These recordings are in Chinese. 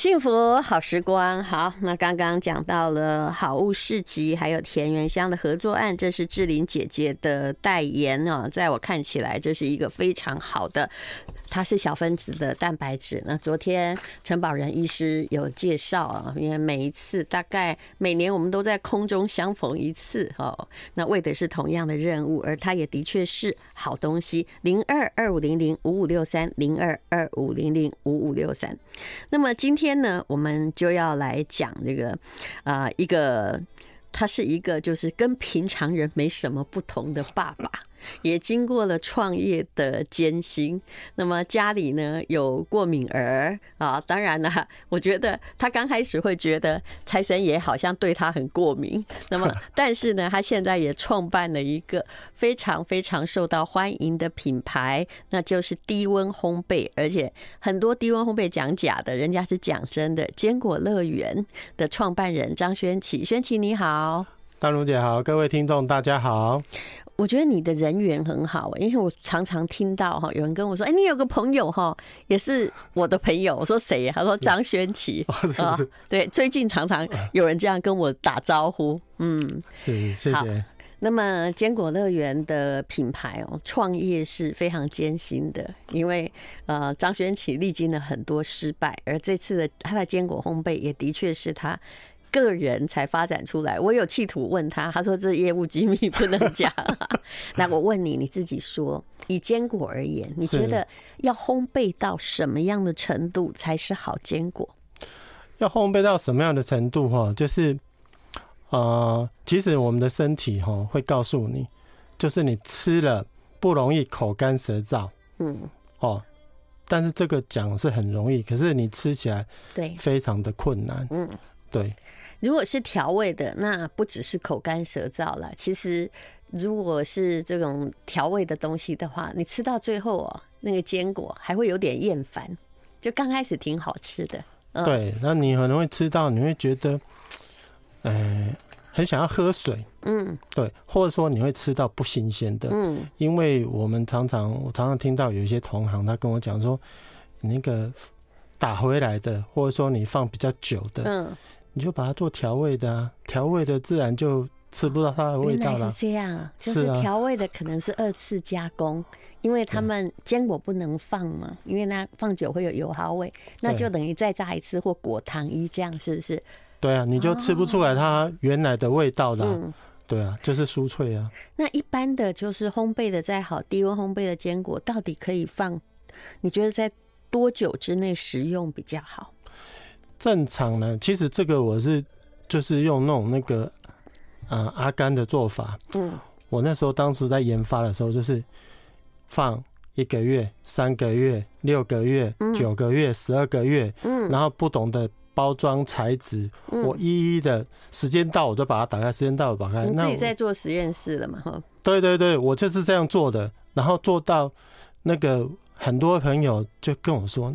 幸福好时光，好，那刚刚讲到了好物市集，还有田园香的合作案，这是志玲姐姐的代言啊，在我看起来，这是一个非常好的，它是小分子的蛋白质。那昨天陈保仁医师有介绍啊，因为每一次大概每年我们都在空中相逢一次哦，那为的是同样的任务，而它也的确是好东西。零二二五零零五五六三零二二五零零五五六三，那么今天。呢，我们就要来讲这个，啊、一个，他是一个就是跟平常人没什么不同的爸爸。也经过了创业的艰辛，那么家里呢有过敏儿啊，当然了，我觉得他刚开始会觉得财神爷好像对他很过敏，那么但是呢，他现在也创办了一个非常非常受到欢迎的品牌，那就是低温烘焙，而且很多低温烘焙讲假的，人家是讲真的。坚果乐园的创办人张轩琪，轩琪你好，大如姐好，各位听众大家好。我觉得你的人缘很好，因为我常常听到哈，有人跟我说：“哎，你有个朋友哈，也是我的朋友。”我说谁？他说张轩琪。啊，对，最近常常有人这样跟我打招呼。嗯，是，谢谢。那么坚果乐园的品牌哦，创业是非常艰辛的，因为呃，张轩琪历经了很多失败，而这次的他的坚果烘焙也的确是他。个人才发展出来，我有企图问他，他说这业务机密不能讲。那我问你，你自己说，以坚果而言，你觉得要烘焙到什么样的程度才是好坚果？要烘焙到什么样的程度？哈，就是呃，其实我们的身体哈会告诉你，就是你吃了不容易口干舌燥，嗯，哦，但是这个讲是很容易，可是你吃起来对非常的困难，嗯，对。如果是调味的，那不只是口干舌燥了。其实，如果是这种调味的东西的话，你吃到最后哦，那个坚果还会有点厌烦。就刚开始挺好吃的，嗯、对，那你可能会吃到，你会觉得，呃，很想要喝水，嗯，对，或者说你会吃到不新鲜的，嗯，因为我们常常，我常常听到有一些同行他跟我讲说，那个打回来的，或者说你放比较久的，嗯。你就把它做调味的啊，调味的自然就吃不到它的味道了。哦、是这样啊，就是调味的可能是二次加工，因为他们坚果不能放嘛，因为那放久会有油耗味，那就等于再炸一次或裹糖衣这样，是不是？对啊，你就吃不出来它原来的味道了。嗯，对啊，就是酥脆啊。那一般的就是烘焙的再好，低温烘焙的坚果到底可以放？你觉得在多久之内食用比较好？正常呢，其实这个我是就是用那种那个呃阿甘的做法。嗯，我那时候当时在研发的时候，就是放一个月、三个月、六个月、九个月、十二个月，嗯，然后不同的包装材质，我一一的时间到我就把它打开，时间到我打开。你自己在做实验室了嘛？哈，对对对，我就是这样做的，然后做到那个很多朋友就跟我说。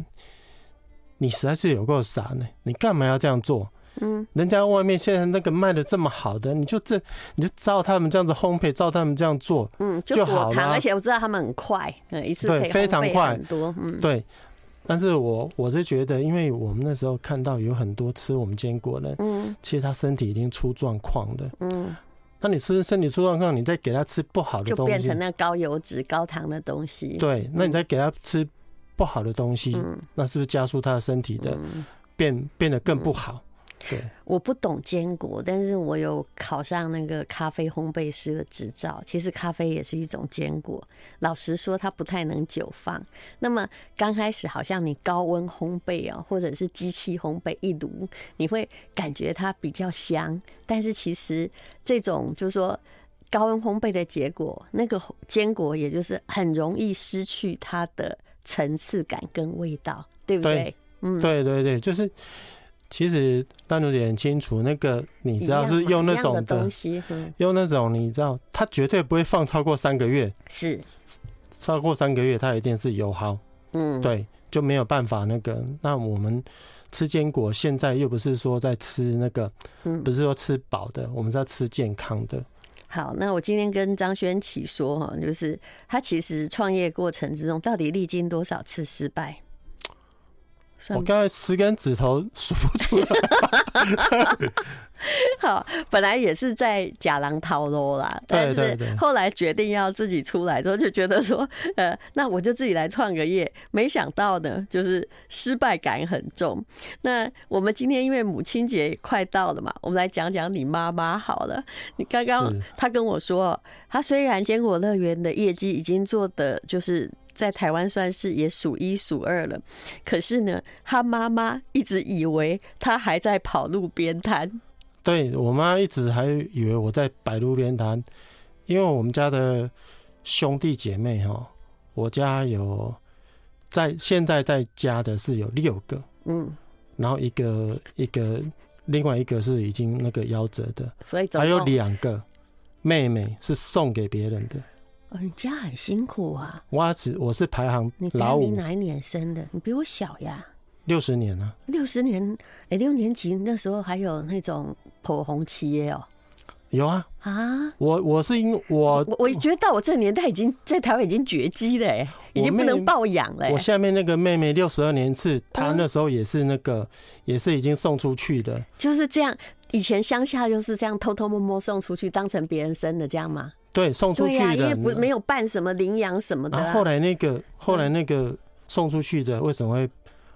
你实在是有够傻呢！你干嘛要这样做？嗯，人家外面现在那个卖的这么好的，你就这你就照他们这样子烘焙，照他们这样做，嗯，就好了。而且我知道他们很快，嗯，一次对非常快很多，嗯，对。但是我我是觉得，因为我们那时候看到有很多吃我们坚果的，嗯，其实他身体已经出状况了，嗯。那你吃身体出状况，你再给他吃不好的东西，就变成那高油脂、高糖的东西。对，那你再给他吃。不好的东西，那是不是加速他的身体的变变得更不好？对，我不懂坚果，但是我有考上那个咖啡烘焙师的执照。其实咖啡也是一种坚果，老实说，它不太能久放。那么刚开始好像你高温烘焙啊，或者是机器烘焙一炉，你会感觉它比较香。但是其实这种就是说高温烘焙的结果，那个坚果也就是很容易失去它的。层次感跟味道，对不对？对嗯，对对对，就是其实丹如姐很清楚，那个你知道是用那种的东西，用那种你知道，它绝对不会放超过三个月，是超过三个月，它一定是油耗，嗯，对，就没有办法那个。那我们吃坚果，现在又不是说在吃那个，不是说吃饱的，我们在吃健康的。好，那我今天跟张轩琪说哈，就是他其实创业过程之中到底历经多少次失败？我刚才十根指头数不出来。好，本来也是在假狼逃喽啦，但是后来决定要自己出来之后，就觉得说，呃，那我就自己来创个业。没想到呢，就是失败感很重。那我们今天因为母亲节快到了嘛，我们来讲讲你妈妈好了。你刚刚她跟我说，她虽然坚果乐园的业绩已经做的就是。在台湾算是也数一数二了，可是呢，他妈妈一直以为他还在跑路边摊。对，我妈一直还以为我在摆路边摊，因为我们家的兄弟姐妹哈，我家有在现在在家的是有六个，嗯，然后一个一个另外一个是已经那个夭折的，所以还有两个妹妹是送给别人的。你家很辛苦啊！我只我是排行老五。你哪一年生的？你比我小呀。六十年了。六十年，哎、欸，六年级那时候还有那种口红企业哦。有啊啊！我我是因我我我觉得到我这个年代已经在台湾已经绝迹了，哎，已经不能抱养了。我下面那个妹妹六十二年次，她那时候也是那个也是已经送出去的。就是这样，以前乡下就是这样偷偷摸摸送出去，当成别人生的这样吗？对，送出去的，因为不没有办什么领养什么的。后来那个，后来那个送出去的，为什么会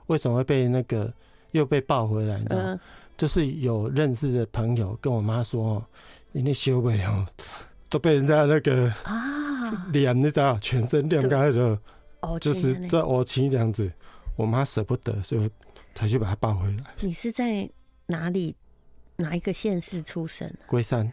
为什么会被那个又被抱回来？你知道，就是有认识的朋友跟我妈说，你那小朋友都被人家那个啊 脸，你知道，全身晾干的，就是在我亲这样子，我妈舍不得，所以才去把他抱回来。你是在哪里哪一个县市出生？龟山。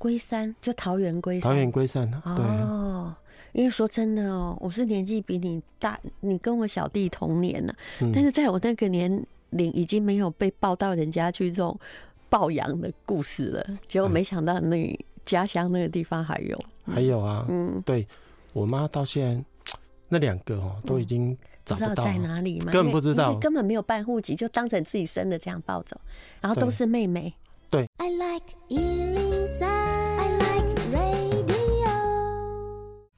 龟山就桃园龟山，桃园龟山对哦，因为说真的哦，我是年纪比你大，你跟我小弟同年了，嗯、但是在我那个年龄已经没有被抱到人家去这种抱养的故事了。结果没想到那家乡那个地方还有，嗯、还有啊，嗯，对我妈到现在那两个哦都已经找不知道在哪里吗？根本不知道，根本没有办户籍，就当成自己生的这样抱走，然后都是妹妹。对。I like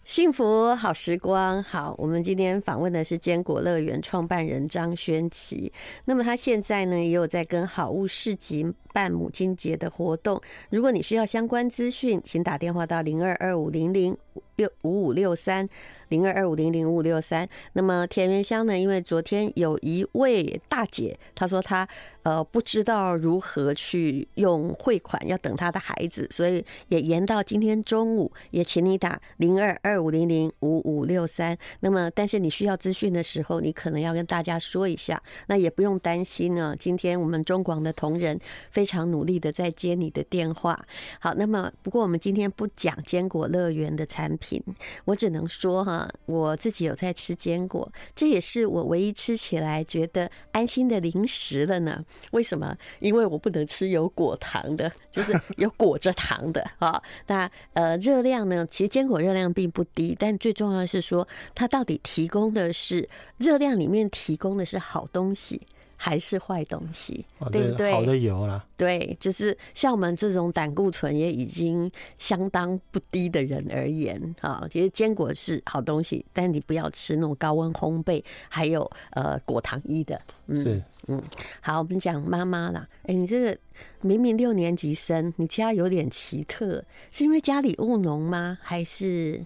幸福好时光，好，我们今天访问的是坚果乐园创办人张轩琪。那么他现在呢，也有在跟好物市集办母亲节的活动。如果你需要相关资讯，请打电话到零二二五零零六五五六三。零二二五零零五六三。那么田园香呢？因为昨天有一位大姐，她说她呃不知道如何去用汇款，要等她的孩子，所以也延到今天中午。也请你打零二二五零零五五六三。那么，但是你需要资讯的时候，你可能要跟大家说一下。那也不用担心呢。今天我们中广的同仁非常努力的在接你的电话。好，那么不过我们今天不讲坚果乐园的产品，品我只能说哈。我自己有在吃坚果，这也是我唯一吃起来觉得安心的零食了呢。为什么？因为我不能吃有果糖的，就是 有裹着糖的啊。那呃，热量呢？其实坚果热量并不低，但最重要的是说，它到底提供的是热量里面提供的是好东西。还是坏东西，对不对？好的油啦，对，就是像我们这种胆固醇也已经相当不低的人而言，啊，其实坚果是好东西，但你不要吃那种高温烘焙，还有呃果糖衣的。嗯、是，嗯，好，我们讲妈妈啦。哎，你这个明明六年级生，你家有点奇特，是因为家里务农吗？还是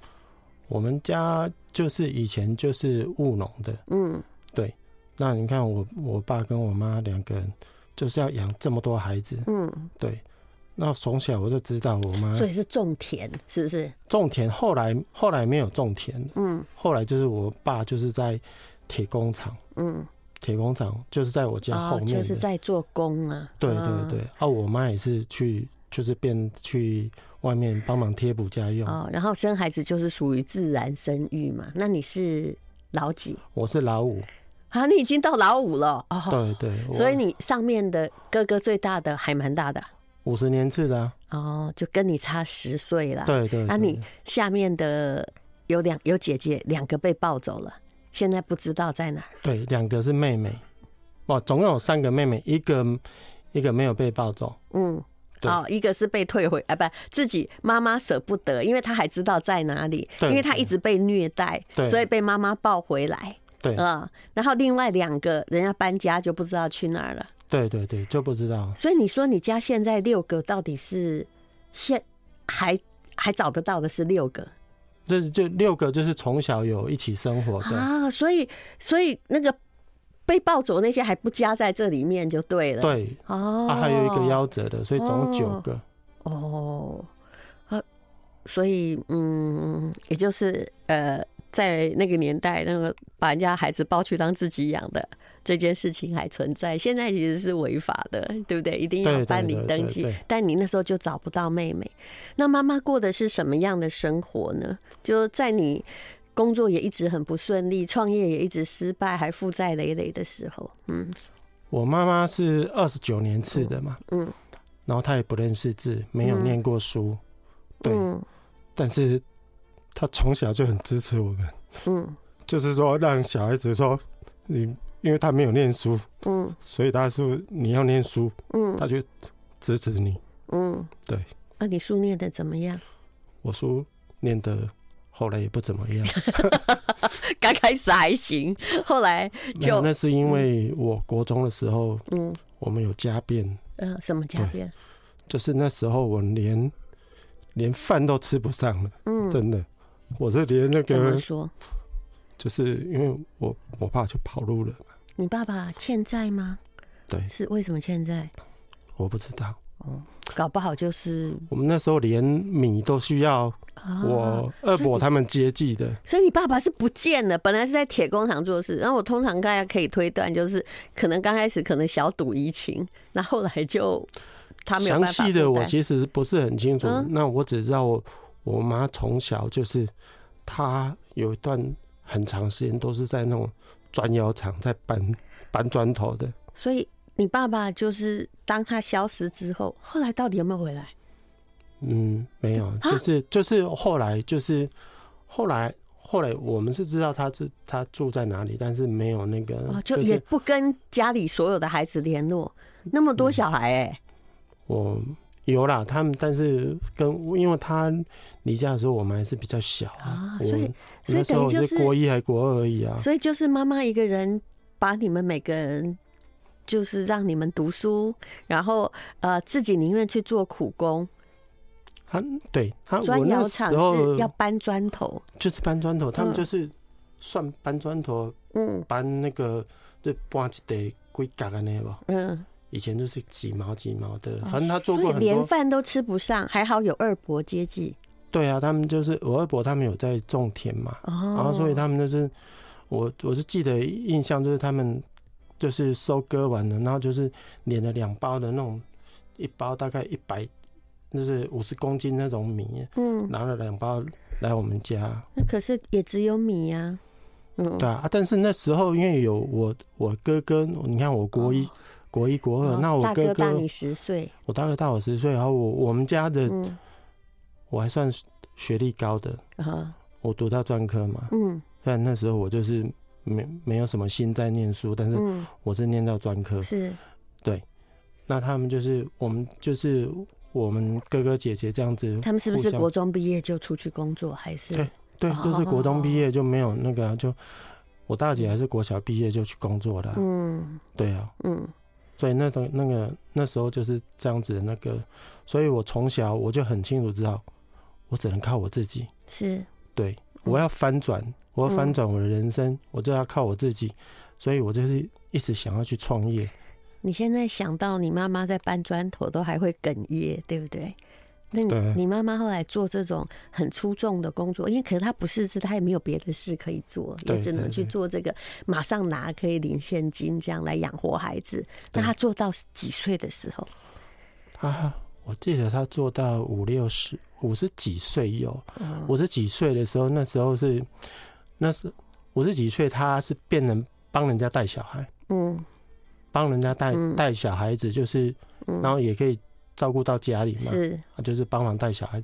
我们家就是以前就是务农的？嗯，对。那你看我，我爸跟我妈两个人就是要养这么多孩子，嗯，对。那从小我就知道我妈，所以是种田，是不是？种田，后来后来没有种田，嗯，后来就是我爸就是在铁工厂，嗯，铁工厂就是在我家后面，就是在做工啊。对对对，啊，我妈也是去，就是变去外面帮忙贴补家用。哦，然后生孩子就是属于自然生育嘛。那你是老几？我是老五。啊，你已经到老五了哦。对对，所以你上面的哥哥最大的还蛮大的，五十年次的啊。哦，就跟你差十岁了。对对。那你下面的有两有姐姐，两个被抱走了，现在不知道在哪儿。对，两个是妹妹。哦，总共有三个妹妹，一个一个没有被抱走。嗯。哦，一个是被退回，啊，不，自己妈妈舍不得，因为她还知道在哪里，因为她一直被虐待，所以被妈妈抱回来。对啊，然后另外两个人家搬家就不知道去哪儿了。对对对，就不知道。所以你说你家现在六个，到底是现还还找得到的是六个？这是就六个，就是从小有一起生活的啊。所以所以那个被抱走那些还不加在这里面就对了。对哦，啊，还有一个夭折的，所以总共九个。哦，啊，所以嗯，也就是呃。在那个年代，那个把人家孩子抱去当自己养的这件事情还存在，现在其实是违法的，对不对？一定要办理登记。但你那时候就找不到妹妹，那妈妈过的是什么样的生活呢？就在你工作也一直很不顺利，创业也一直失败，还负债累累的时候，嗯，我妈妈是二十九年次的嘛，嗯，然后她也不认识字，没有念过书，嗯、对，但是。他从小就很支持我们，嗯，就是说让小孩子说你，因为他没有念书，嗯，所以他说你要念书，嗯，他就支持你，嗯，对。那、啊、你书念的怎么样？我书念的后来也不怎么样，刚开始还行，后来就那是因为我国中的时候，嗯，我们有家变，嗯，什么家变？就是那时候我连连饭都吃不上了，嗯，真的。我是连那个怎么说？就是因为我我爸就跑路了。你爸爸欠债吗？对，是为什么欠债？我不知道。哦，搞不好就是我们那时候连米都需要我二伯他们接济的，所以你爸爸是不见了。本来是在铁工厂做事，然后我通常大家可以推断，就是可能刚开始可能小赌怡情，那后来就他没有办法。详细的我其实不是很清楚，那我只知道我。我妈从小就是，她有一段很长时间都是在那种砖窑厂在搬搬砖头的。所以你爸爸就是当他消失之后，后来到底有没有回来？嗯，没有，就是就是后来就是后来后来我们是知道他是他住在哪里，但是没有那个，就也不跟家里所有的孩子联络。那么多小孩哎、欸，我。有啦，他们但是跟因为他离家的时候，我们还是比较小啊，所以所以等于就是国一还国二而已啊。所以就是妈妈一个人把你们每个人，就是让你们读书，然后呃自己宁愿去做苦工。他对他砖窑厂是要搬砖头，就是搬砖头，他们就是算搬砖头，嗯，搬那个就搬一堆龟甲的那个，嗯。以前就是几毛几毛的，反正他做过很多，连饭都吃不上，还好有二伯接济。对啊，他们就是我二伯，他们有在种田嘛，然后所以他们就是我，我是记得印象就是他们就是收割完了，然后就是连了两包的那种，一包大概一百，就是五十公斤那种米，嗯，拿了两包来我们家。那可是也只有米呀，嗯，对啊，但是那时候因为有我我哥哥，你看我国一。国一、国二，那我哥哥大你十岁，我大哥大我十岁，然后我我们家的，我还算学历高的，我读到专科嘛，嗯，虽然那时候我就是没没有什么心在念书，但是我是念到专科，是，对，那他们就是我们就是我们哥哥姐姐这样子，他们是不是国中毕业就出去工作，还是？对对，就是国中毕业就没有那个，就我大姐还是国小毕业就去工作了，嗯，对啊，嗯。所以那个那个那时候就是这样子的那个，所以我从小我就很清楚知道，我只能靠我自己。是，对，我要翻转，我要翻转我的人生，我就要靠我自己。所以我就是一直想要去创业。你现在想到你妈妈在搬砖头都还会哽咽，对不对？那你妈妈后来做这种很出众的工作，因为可是她不是，是她也没有别的事可以做，也只能去做这个，马上拿可以领现金这样来养活孩子。那她做到几岁的时候？啊，我记得她做到五六十，五十几岁有，五十几岁的时候，那时候是，那是五十几岁，她是变成帮人家带小孩，嗯，帮人家带带小孩子，就是，然后也可以。照顾到家里嘛，是，就是帮忙带小孩，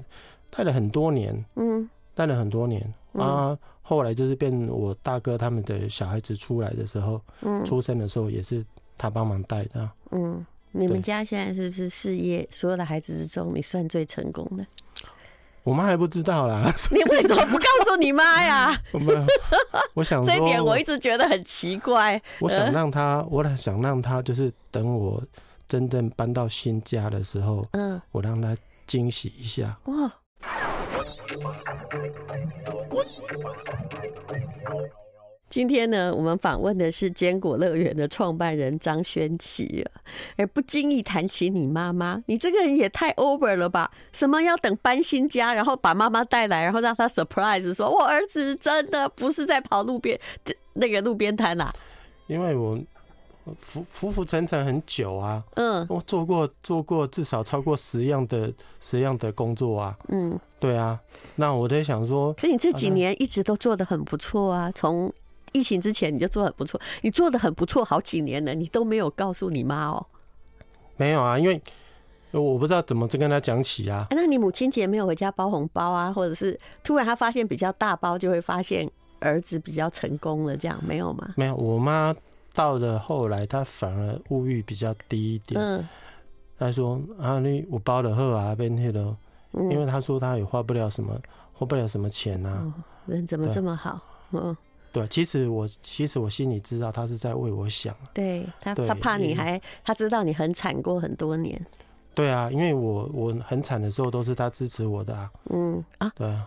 带了很多年，嗯，带了很多年啊。后来就是变我大哥他们的小孩子出来的时候，嗯，出生的时候也是他帮忙带的。嗯，你们家现在是不是事业所有的孩子之中，你算最成功的？我妈还不知道啦。你为什么不告诉你妈呀？没有，我想说 这一点我一直觉得很奇怪。我想让她，我想让她就是等我真正搬到新家的时候，嗯，我让他惊喜一下。哇！今天呢，我们访问的是坚果乐园的创办人张轩琪，而不经意谈起你妈妈，你这个人也太 over 了吧？什么要等搬新家，然后把妈妈带来，然后让她 surprise，说我儿子真的不是在跑路边那个路边摊啊？因为我浮浮浮沉沉很久啊，嗯，我做过做过至少超过十样的十样的工作啊，嗯，对啊，那我在想说，可你这几年一直都做的很不错啊，从。疫情之前你就做很不错，你做的很不错，好几年了，你都没有告诉你妈哦？没有啊，因为我不知道怎么再跟他讲起啊。那你母亲节没有回家包红包啊？或者是突然他发现比较大包，就会发现儿子比较成功了，这样没有吗？没有，我妈到了后来，他反而物欲比较低一点。嗯，他说啊，你我包了后啊，被那个，因为他说他也花不了什么，花不了什么钱啊。人怎么这么好？嗯。对，其实我其实我心里知道他是在为我想。对他，他怕你还他知道你很惨过很多年。对啊，因为我我很惨的时候都是他支持我的啊。嗯啊，对啊，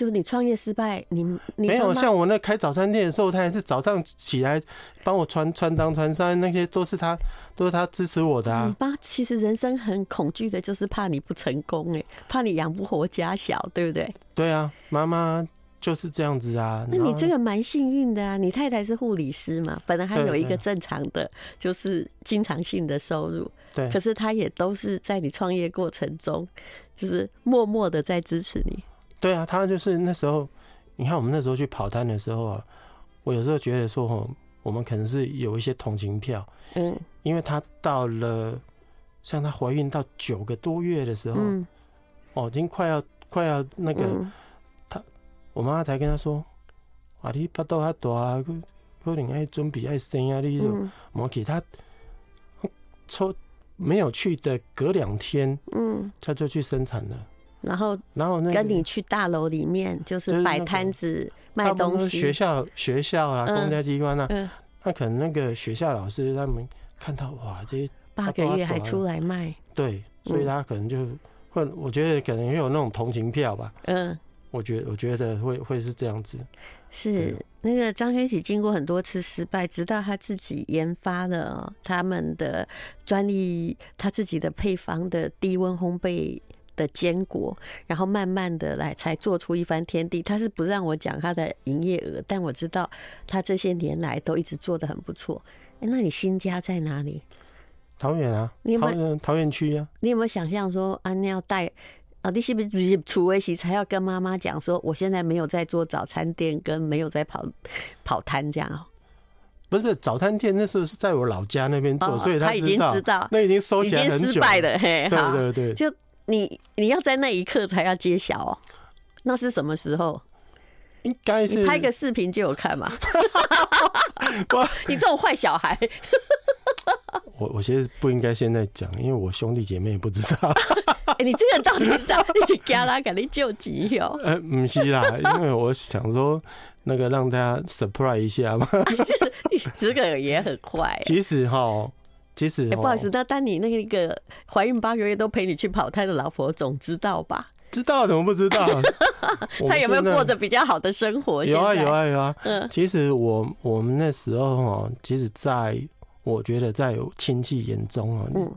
就是你创业失败，你你没有像我那开早餐店的时候，他也是早上起来帮我穿穿裆穿衫，那些都是他都是他支持我的啊。你妈其实人生很恐惧的，就是怕你不成功，哎，怕你养不活家小，对不对？对啊，妈妈。就是这样子啊，那你这个蛮幸运的啊！你太太是护理师嘛，本来还有一个正常的，就是经常性的收入。对，可是她也都是在你创业过程中，就是默默的在支持你。对啊，他就是那时候，你看我们那时候去跑单的时候啊，我有时候觉得说，我们可能是有一些同情票，嗯，因为她到了像她怀孕到九个多月的时候，嗯，哦，已经快要快要那个。我妈才跟他说：“啊，你巴肚还大，可能爱准备爱生啊，你就莫给他抽没有去的，隔两天，嗯，他就去生产了。然后，然后那跟你去大楼里面，就是摆摊子卖东西。学校、学校啊，公家机关啊，那可能那个学校老师他们看到哇，这八个月还出来卖，对，所以他可能就会，我觉得可能会有那种同情票吧，嗯。”我觉得，我觉得会会是这样子。是那个张轩喜经过很多次失败，直到他自己研发了他们的专利，他自己的配方的低温烘焙的坚果，然后慢慢的来才做出一番天地。他是不让我讲他的营业额，但我知道他这些年来都一直做的很不错。哎，那你新家在哪里？桃园啊，你有没有桃园区啊？你有没有想象说啊，你要带？啊，你是不是出围时才要跟妈妈讲说，我现在没有在做早餐店，跟没有在跑跑摊这样哦？不是不是，早餐店那时候是在我老家那边做，所以他已经知道，那已经收起来很久，已经失败了。嘿，对对对，就你你要在那一刻才要揭晓哦，那是什么时候？应该是拍个视频就有看嘛。你这种坏小孩。我我其实不应该现在讲，因为我兄弟姐妹也不知道。哎、欸，你这个人到底是要一起加拉给你救急哟？呃，不是啦，因为我想说那个让大家 surprise 一下嘛。你这个也很快。其实哈，其实、欸、不好意思，那当你那个怀孕八个月都陪你去跑胎的老婆总知道吧？知道怎么不知道？他有没有过着比较好的生活？有啊，有啊，有啊。嗯，其实我我们那时候哦，其实在。我觉得在有亲戚眼中哦，嗯，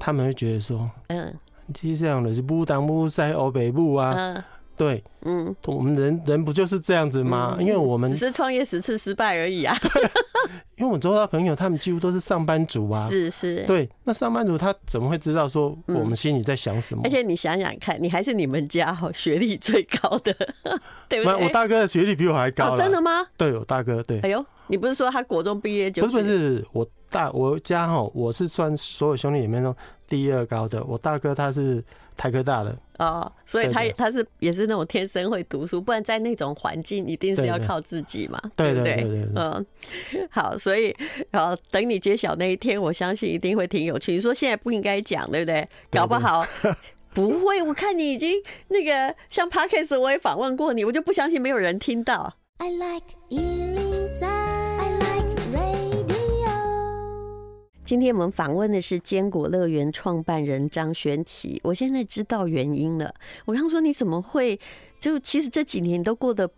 他们会觉得说，嗯，其实这样的是不当不塞欧北部啊，嗯，对，嗯，我们人人不就是这样子吗？因为我们只是创业十次失败而已啊。因为我周遭朋友他们几乎都是上班族啊，是是，对，那上班族他怎么会知道说我们心里在想什么？而且你想想看，你还是你们家哈学历最高的，对不对？我大哥的学历比我还高，真的吗？对，我大哥对。哎呦，你不是说他国中毕业就？不是不是我。大我家哈，我是算所有兄弟里面中第二高的。我大哥他是台科大的哦，所以他也他是也是那种天生会读书，不然在那种环境一定是要靠自己嘛，对不对？对对对，嗯，好，所以好等你揭晓那一天，我相信一定会挺有趣。你说现在不应该讲，对不对？搞不好 不会，我看你已经那个像 parkas 我也访问过你，我就不相信没有人听到。I like 今天我们访问的是坚果乐园创办人张轩琦，我现在知道原因了。我刚说你怎么会，就其实这几年都过得。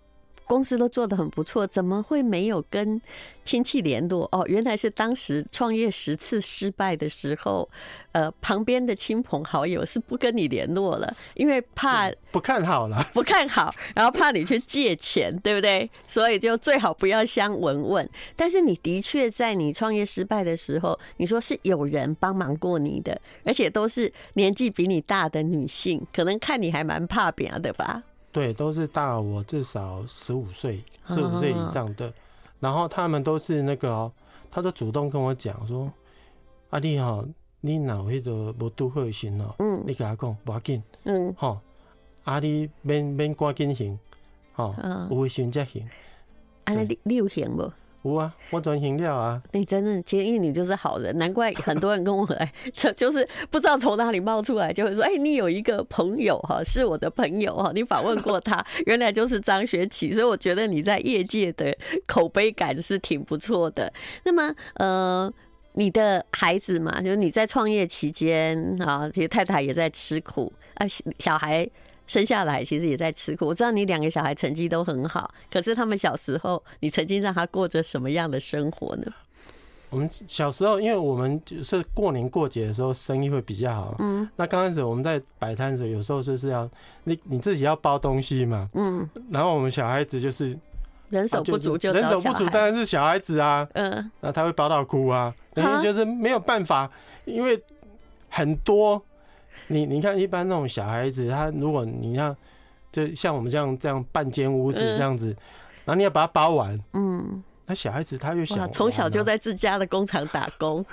公司都做得很不错，怎么会没有跟亲戚联络？哦，原来是当时创业十次失败的时候，呃，旁边的亲朋好友是不跟你联络了，因为怕不看好了，不看好，然后怕你去借钱，对不对？所以就最好不要相闻问。但是你的确在你创业失败的时候，你说是有人帮忙过你的，而且都是年纪比你大的女性，可能看你还蛮怕扁的吧。对，都是大我至少十五岁、十五岁以上的，然后他们都是那个、喔，他都主动跟我讲说：“阿弟哈，你哪会的无拄好心哦，嗯，你给他讲不要紧，嗯，吼，阿弟免免赶紧行，好，有行才行。啊，那你你有行不？”有啊，我转型了啊！你真的，其实你就是好人，难怪很多人跟我来，这就是不知道从哪里冒出来，就会说：“哎，你有一个朋友哈，是我的朋友哈，你访问过他，原来就是张轩琦。”所以我觉得你在业界的口碑感是挺不错的。那么，呃，你的孩子嘛，就是你在创业期间啊，其实太太也在吃苦啊，小孩。生下来其实也在吃苦。我知道你两个小孩成绩都很好，可是他们小时候，你曾经让他过着什么样的生活呢？我们小时候，因为我们就是过年过节的时候生意会比较好。嗯。那刚开始我们在摆摊的时候，有时候就是要你你自己要包东西嘛。嗯。然后我们小孩子就是人手不足，就人手不足当然是小孩子啊。嗯。那他会包到哭啊，因为就是没有办法，因为很多。你你看，一般那种小孩子，他如果你像，就像我们这样这样半间屋子这样子，然后你要把它包完，嗯，那小孩子他又想从小就在自家的工厂打工。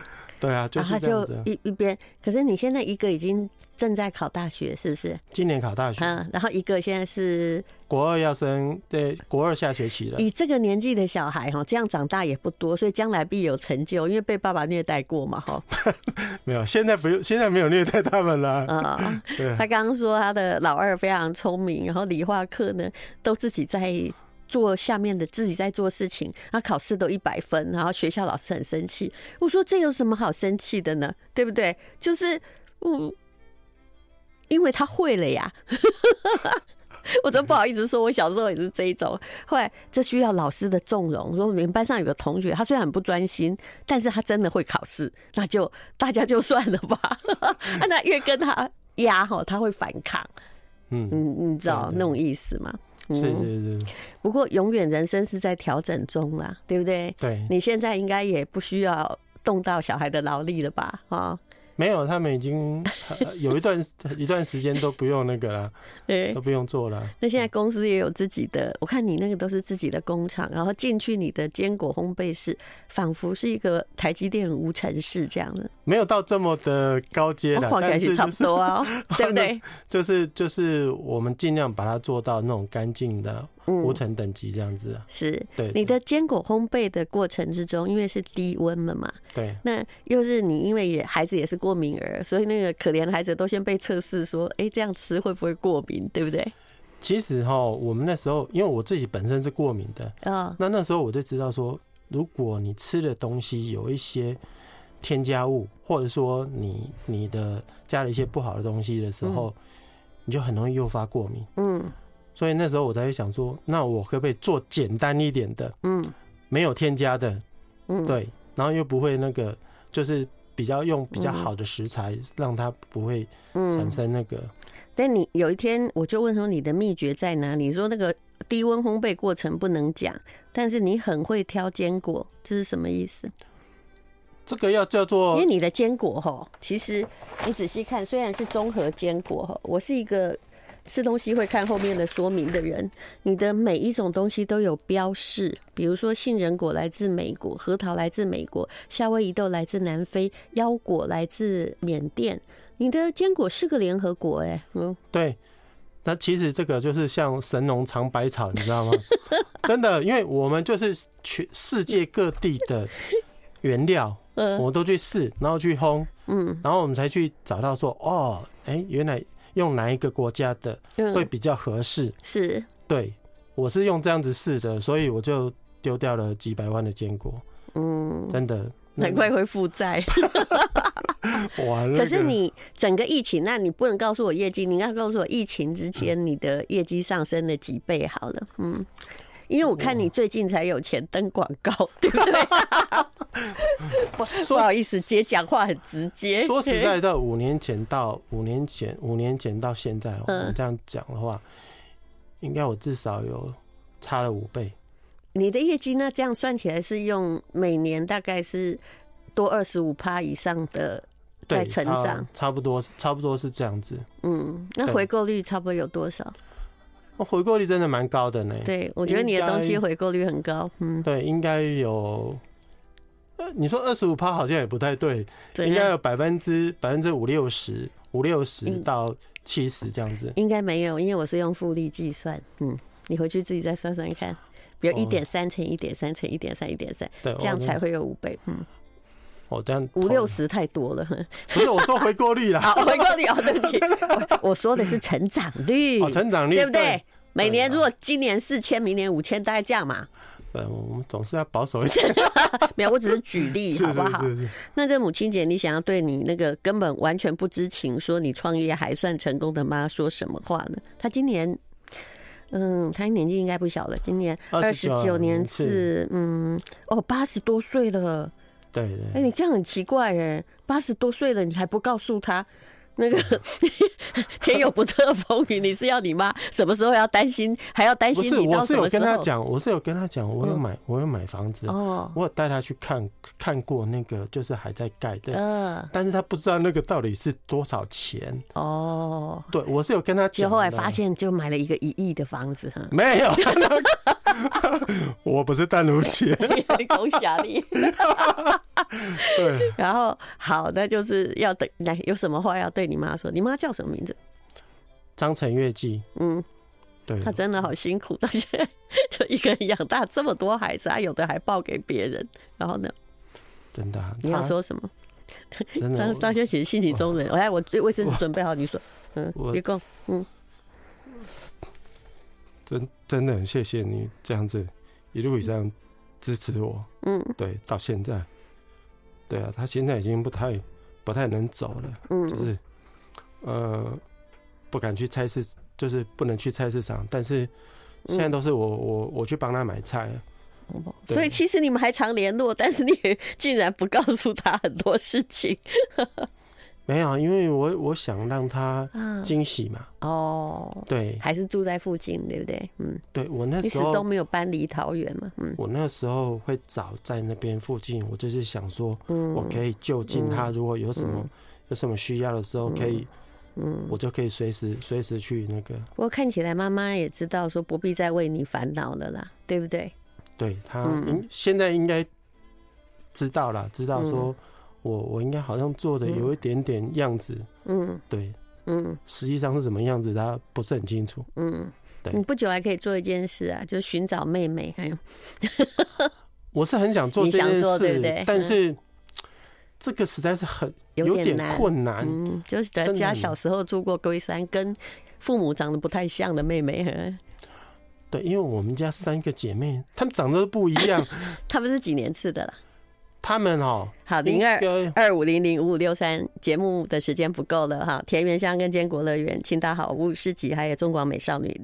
对啊，就是这样子。一一边，可是你现在一个已经正在考大学，是不是？今年考大学。嗯，然后一个现在是国二要升，对，国二下学期了。以这个年纪的小孩哈，这样长大也不多，所以将来必有成就，因为被爸爸虐待过嘛，哈。没有，现在不用，现在没有虐待他们了。啊，对。他刚刚说他的老二非常聪明，然后理化课呢都自己在。做下面的自己在做事情，然后考试都一百分，然后学校老师很生气。我说这有什么好生气的呢？对不对？就是嗯，因为他会了呀。我真不好意思说，我小时候也是这一种。后来这需要老师的纵容。说你们班上有个同学，他虽然很不专心，但是他真的会考试，那就大家就算了吧。那越跟他压哈，他会反抗。嗯嗯，你知道那种意思吗？是是是，不过永远人生是在调整中啦，对不对？对，你现在应该也不需要动到小孩的劳力了吧？啊。没有，他们已经有一段 一段时间都不用那个了，都不用做了。那现在公司也有自己的，我看你那个都是自己的工厂，然后进去你的坚果烘焙室，仿佛是一个台积电无尘室这样的。没有到这么的高阶的，看起来是差不多啊，对不对？就是就是我们尽量把它做到那种干净的。无尘等级这样子啊，是。对你的坚果烘焙的过程之中，因为是低温了嘛，对，那又是你因为也孩子也是过敏儿，所以那个可怜的孩子都先被测试说，哎，这样吃会不会过敏，对不对？其实哈，我们那时候因为我自己本身是过敏的啊，那那时候我就知道说，如果你吃的东西有一些添加物，或者说你你的加了一些不好的东西的时候，你就很容易诱发过敏，嗯。所以那时候我才会想说，那我可不可以做简单一点的，嗯，没有添加的，嗯，对，然后又不会那个，就是比较用比较好的食材，让它不会产生那个。但你有一天我就问说，你的秘诀在哪里？你说那个低温烘焙过程不能讲，但是你很会挑坚果，这是什么意思？这个要叫做，因为你的坚果哈，其实你仔细看，虽然是综合坚果哈，我是一个。吃东西会看后面的说明的人，你的每一种东西都有标示，比如说杏仁果来自美国，核桃来自美国，夏威夷豆来自南非，腰果来自缅甸。你的坚果是个联合国，哎，嗯，对。那其实这个就是像神农尝百草，你知道吗？真的，因为我们就是全世界各地的原料，嗯，我都去试，然后去烘，嗯，然后我们才去找到说，哦，哎，原来。用哪一个国家的会比较合适？是，对，我是用这样子试的，所以我就丢掉了几百万的坚果。嗯，真的，难怪会负债。完了。可是你整个疫情，那你不能告诉我业绩，你要告诉我疫情之前你的业绩上升了几倍好了。嗯，因为我看你最近才有钱登广告，对不对？不，不好意思，姐讲话很直接。说实在的，五年前到五年前，五年前到现在，我们这样讲的话，应该我至少有差了五倍。你的业绩那？这样算起来是用每年大概是多二十五趴以上的在成长，差不多差不多是这样子。嗯，那回购率差不多有多少？回购率真的蛮高的呢。对，我觉得你的东西回购率很高。嗯，对，应该有。你说二十五趴好像也不太对，应该有百分之百分之五六十五六十到七十这样子。应该没有，因为我是用复利计算。嗯，你回去自己再算算看。比如一点三乘一点三乘一点三一点三，对，这样才会有五倍。嗯，哦，这样五六十太多了。不是我说回购率啦，回购率哦，对不起，我说的是成长率，成长率对不对？每年如果今年四千，明年五千，大概这样嘛？对，我们总是要保守一点。没有，我只是举例，好不好？那这母亲节，你想要对你那个根本完全不知情，说你创业还算成功的妈说什么话呢？她今年。嗯，她年纪应该不小了，今年二十九年是，嗯，哦，八十多岁了。对对。哎，你这样很奇怪哎，八十多岁了，你还不告诉他？那个 天有不测风云，你是要你妈什么时候要担心，还要担心你到什么时候？我是有跟他讲，我是有跟他讲，我有买，我有买房子哦，我有带他去看看过那个，就是还在盖的，嗯，但是他不知道那个到底是多少钱哦。对，我是有跟他讲，后来发现就买了一个一亿的房子，没有，我不是淡如姐，恭喜你。对，然后好，那就是要等来有什么话要对。对你妈说，你妈叫什么名字？张陈月季。嗯，对，她真的好辛苦，到现在就一个人养大这么多孩子，她有的还抱给别人。然后呢？真的？你要说什么？张张轩写性情中人。我来，我卫生纸准备好，你说。嗯，别讲。嗯，真真的很谢谢你这样子一路以上支持我。嗯，对，到现在，对啊，他现在已经不太。不太能走了，嗯，就是，呃，不敢去菜市，就是不能去菜市场。但是现在都是我我我去帮他买菜，所以其实你们还常联络，但是你竟然不告诉他很多事情。没有，因为我我想让他惊喜嘛。哦，对，还是住在附近，对不对？嗯，对我那时候始终没有搬离桃园嘛。嗯，我那时候会找在那边附近，我就是想说，我可以就近他，如果有什么有什么需要的时候，可以，嗯，我就可以随时随时去那个。不过看起来妈妈也知道说不必再为你烦恼了啦，对不对？对他，应现在应该知道了，知道说。我我应该好像做的有一点点样子，嗯，对，嗯，实际上是什么样子，他不是很清楚，嗯，对。你不久还可以做一件事啊，就是寻找妹妹，还有，我是很想做 这件事，对不对？但是这个实在是很有点困难，嗯，就是在家小时候住过龟山，跟父母长得不太像的妹妹，对，因为我们家三个姐妹，她们长得都不一样，她们是几年次的啦？他们哦，好，零二二五零零五五六三，节目的时间不够了哈。田园乡跟坚果乐园、清大好物市集，还有中广美少女。